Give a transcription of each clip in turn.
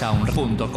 www.proyectsound.com.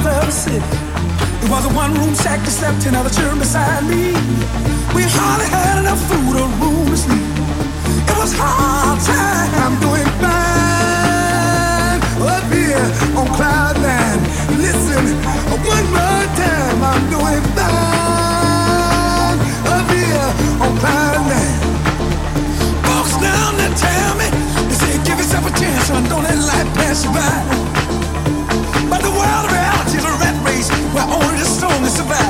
around the city. It was a one room shack that slept in another chair beside me. We hardly had enough food or room to sleep. It was hard time doing fine up here on cloud nine. Listen, one more time, I'm doing fine up here on cloud nine. Folks down there tell me, they say give yourself a chance, son, don't let life pass you by. where only the strongest survive.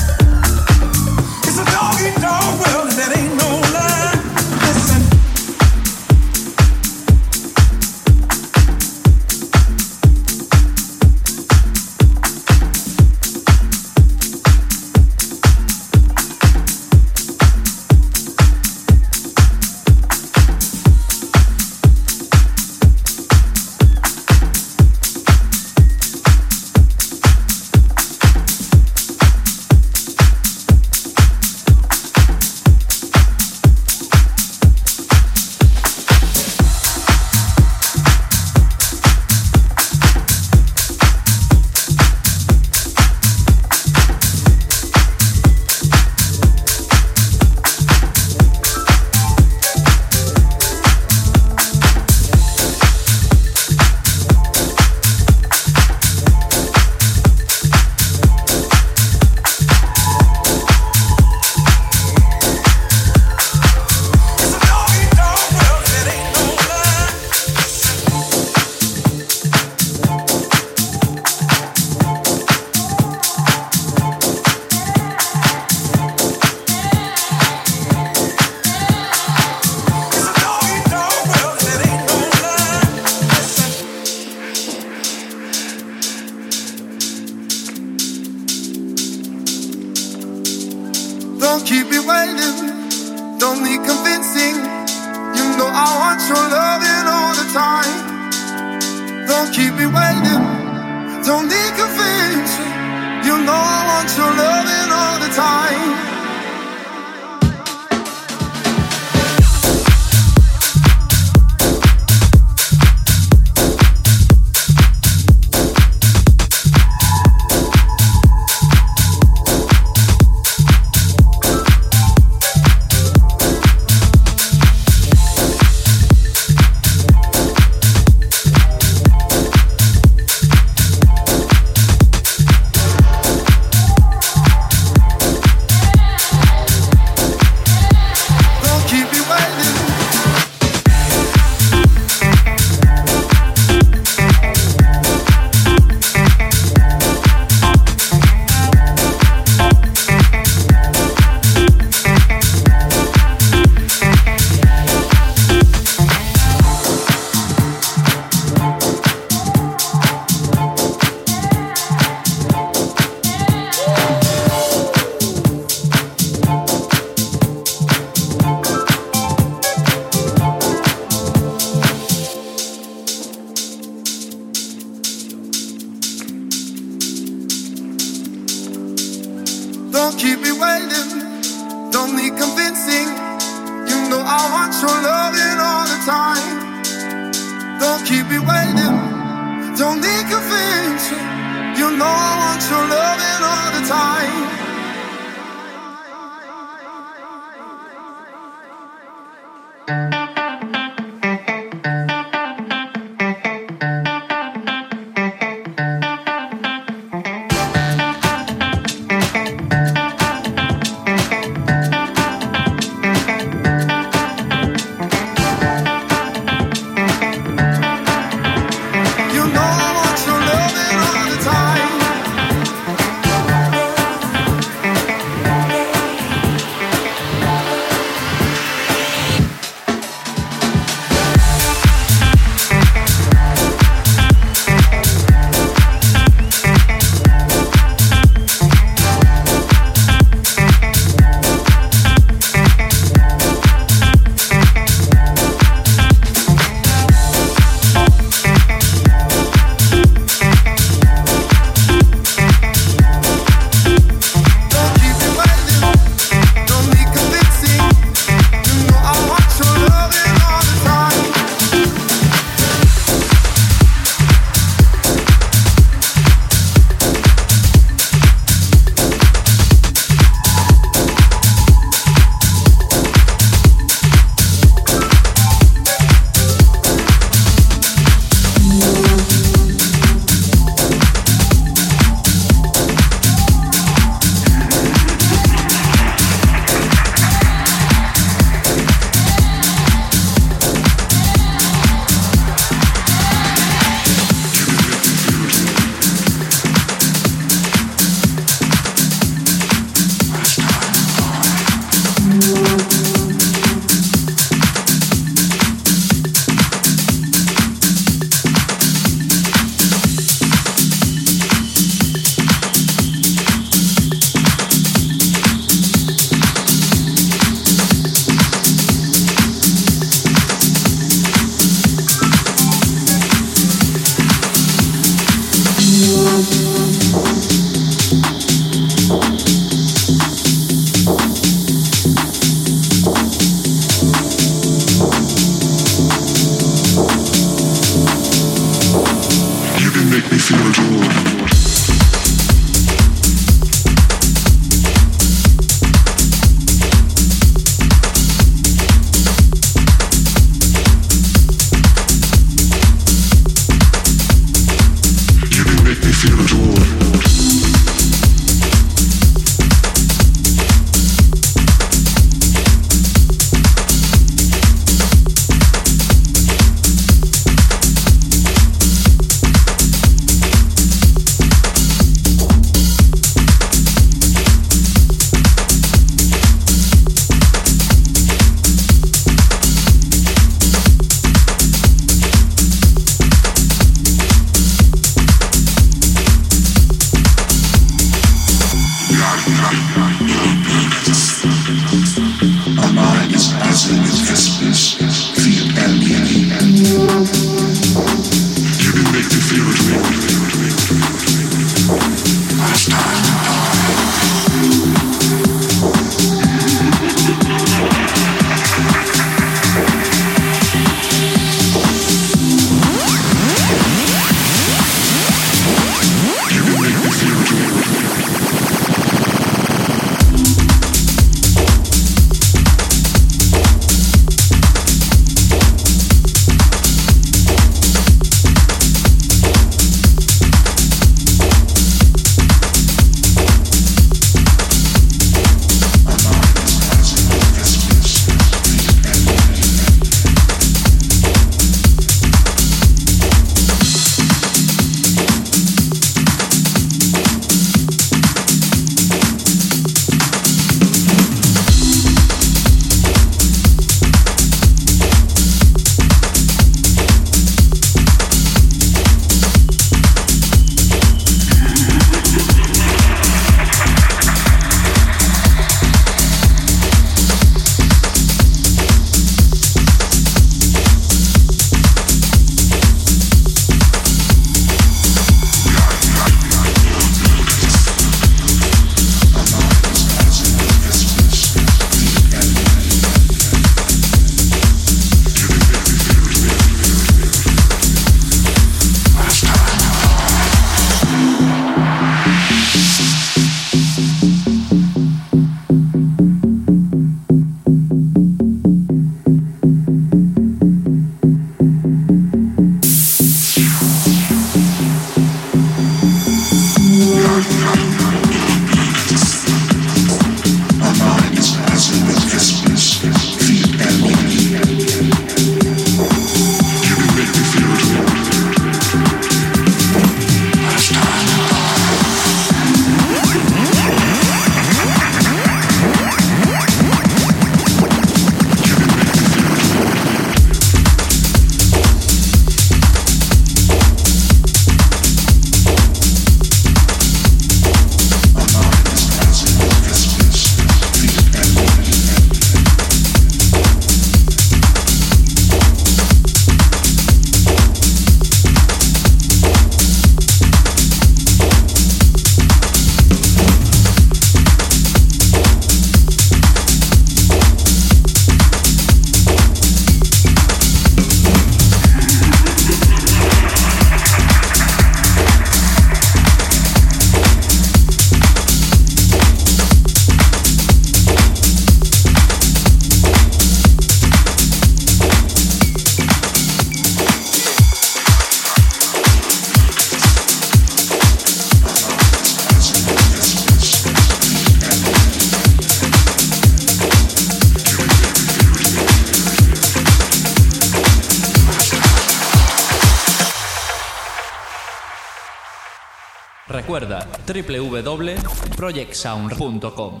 www.proyectsound.com.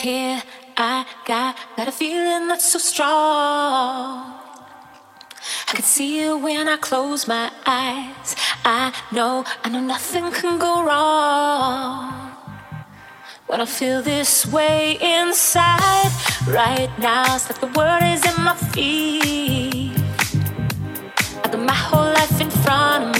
Here I got, got a feeling that's so strong. I can see it when I close my eyes. I know, I know nothing can go wrong. When I feel this way inside, right now, it's like the world is in my feet. I got my whole life in front of me.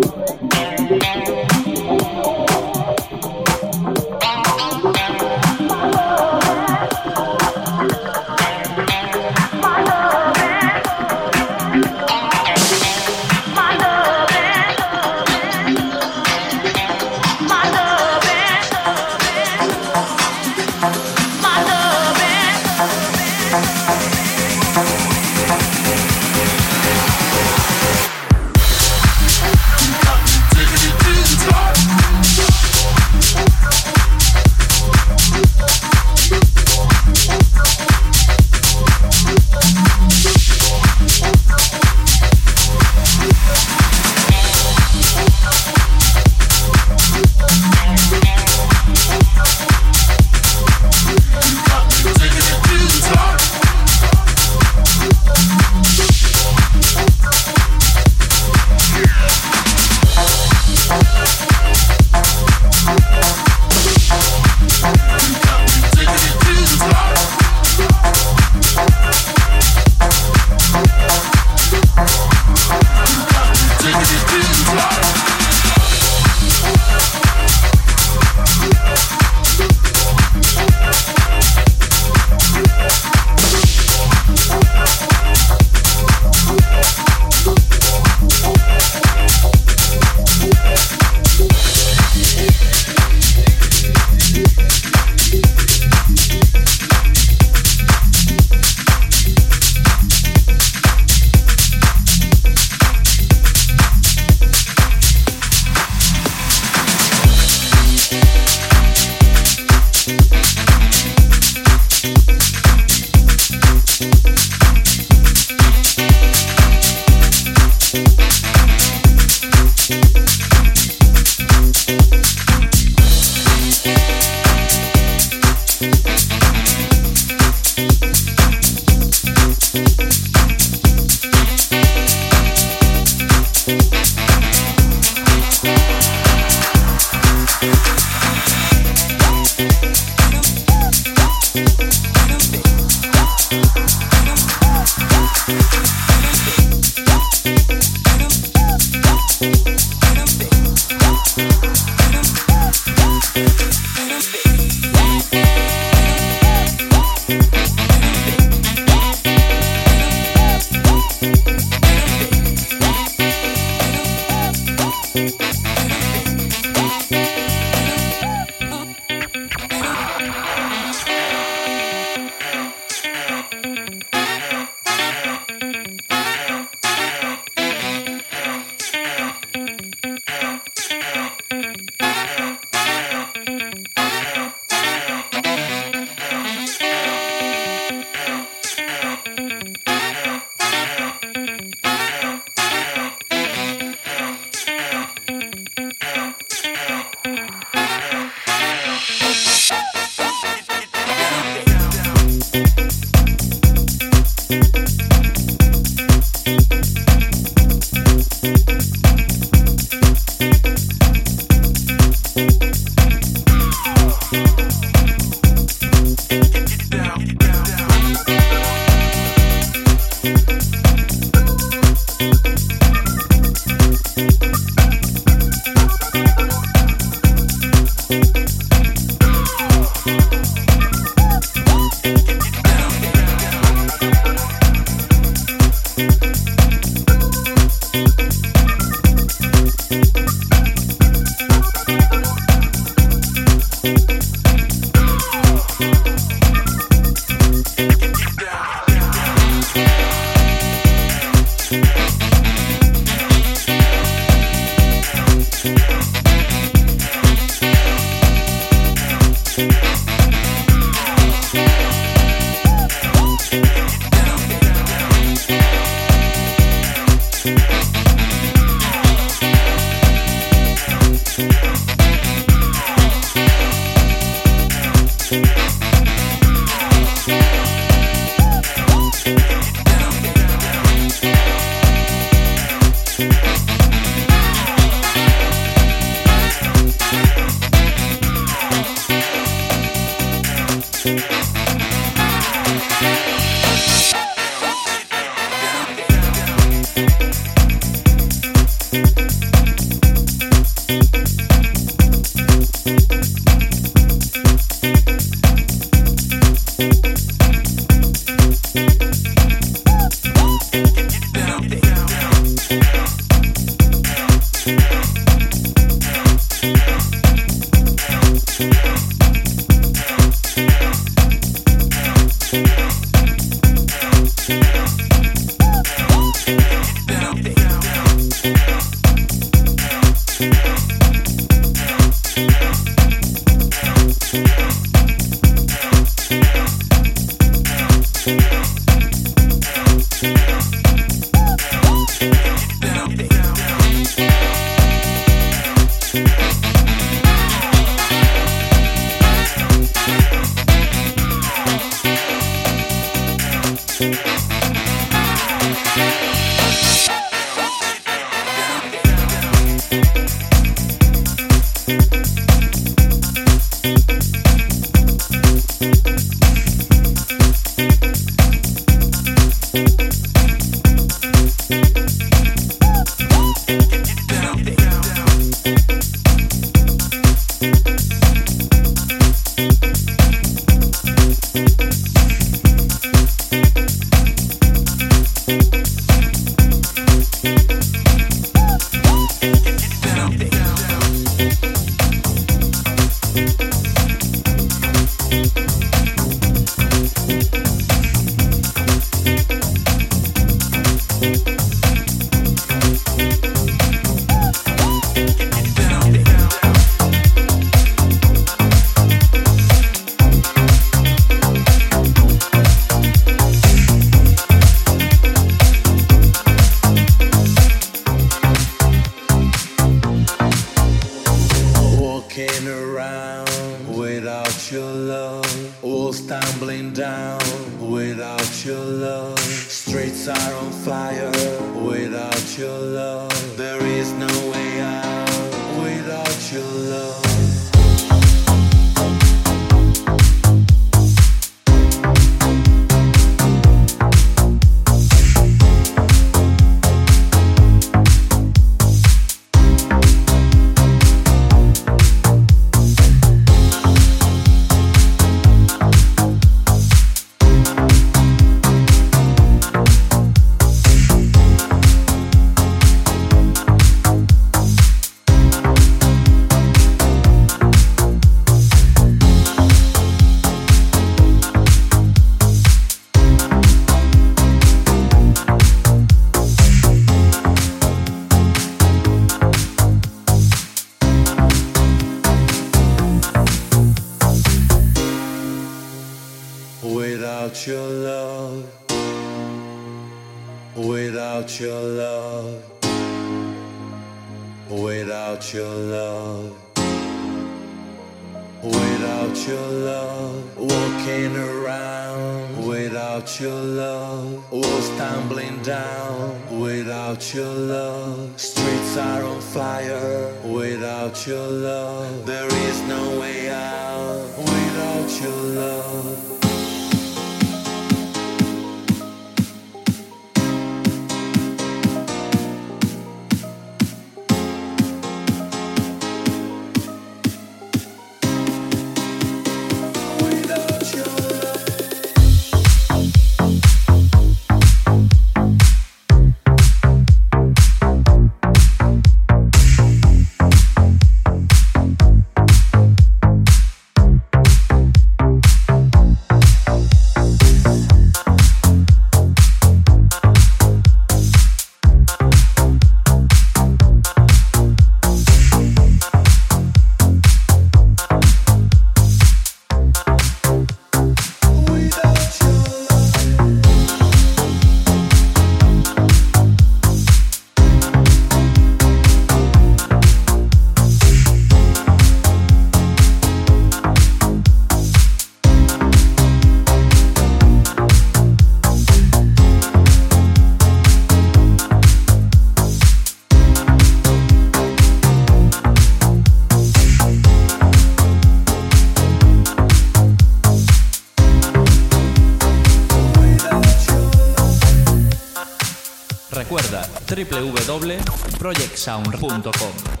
www.projectsound.com.